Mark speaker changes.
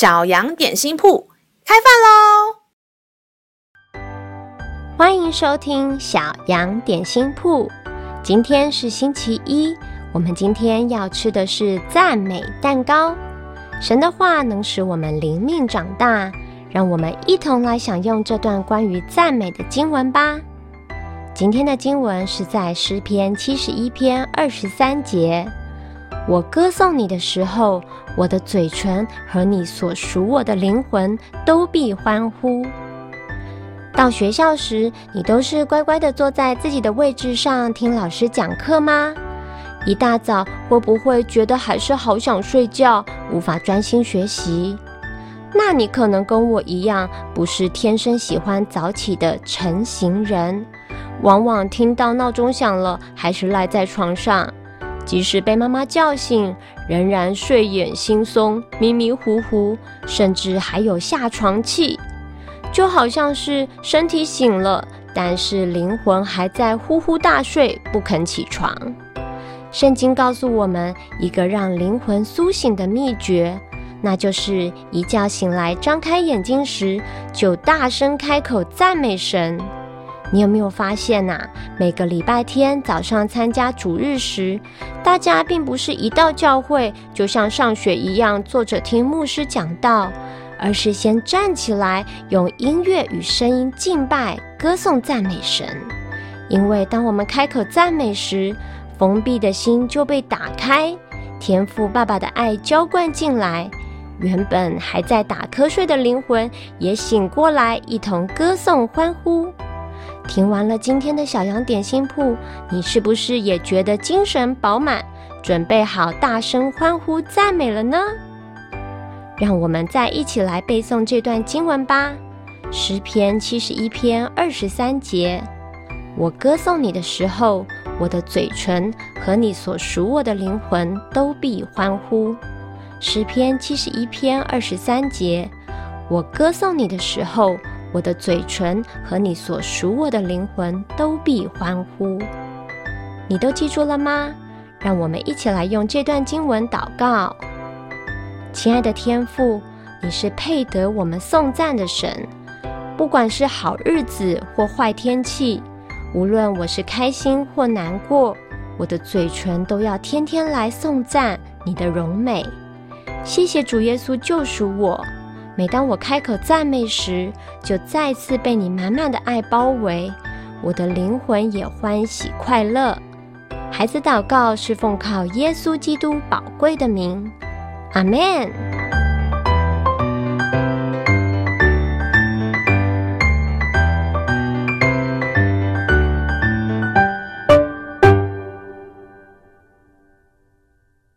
Speaker 1: 小羊点心铺开饭喽！
Speaker 2: 欢迎收听小羊点心铺。今天是星期一，我们今天要吃的是赞美蛋糕。神的话能使我们灵命长大，让我们一同来享用这段关于赞美的经文吧。今天的经文是在诗篇七十一篇二十三节。我歌颂你的时候，我的嘴唇和你所属我的灵魂都必欢呼。到学校时，你都是乖乖地坐在自己的位置上听老师讲课吗？一大早会不会觉得还是好想睡觉，无法专心学习？那你可能跟我一样，不是天生喜欢早起的晨型人，往往听到闹钟响了，还是赖在床上。即使被妈妈叫醒，仍然睡眼惺忪、迷迷糊糊，甚至还有下床气，就好像是身体醒了，但是灵魂还在呼呼大睡，不肯起床。圣经告诉我们一个让灵魂苏醒的秘诀，那就是一觉醒来，张开眼睛时，就大声开口赞美神。你有没有发现呐？每个礼拜天早上参加主日时，大家并不是一到教会就像上学一样坐着听牧师讲道，而是先站起来，用音乐与声音敬拜、歌颂、赞美神。因为当我们开口赞美时，封闭的心就被打开，天父爸爸的爱浇灌进来，原本还在打瞌睡的灵魂也醒过来，一同歌颂欢呼。听完了今天的小羊点心铺，你是不是也觉得精神饱满，准备好大声欢呼赞美了呢？让我们再一起来背诵这段经文吧。诗篇七十一篇二十三节：我歌颂你的时候，我的嘴唇和你所属我的灵魂都必欢呼。诗篇七十一篇二十三节：我歌颂你的时候。我的嘴唇和你所属我的灵魂都必欢呼。你都记住了吗？让我们一起来用这段经文祷告。亲爱的天父，你是配得我们颂赞的神。不管是好日子或坏天气，无论我是开心或难过，我的嘴唇都要天天来颂赞你的荣美。谢谢主耶稣救赎我。每当我开口赞美时，就再次被你满满的爱包围，我的灵魂也欢喜快乐。孩子祷告是奉靠耶稣基督宝贵的名，阿门。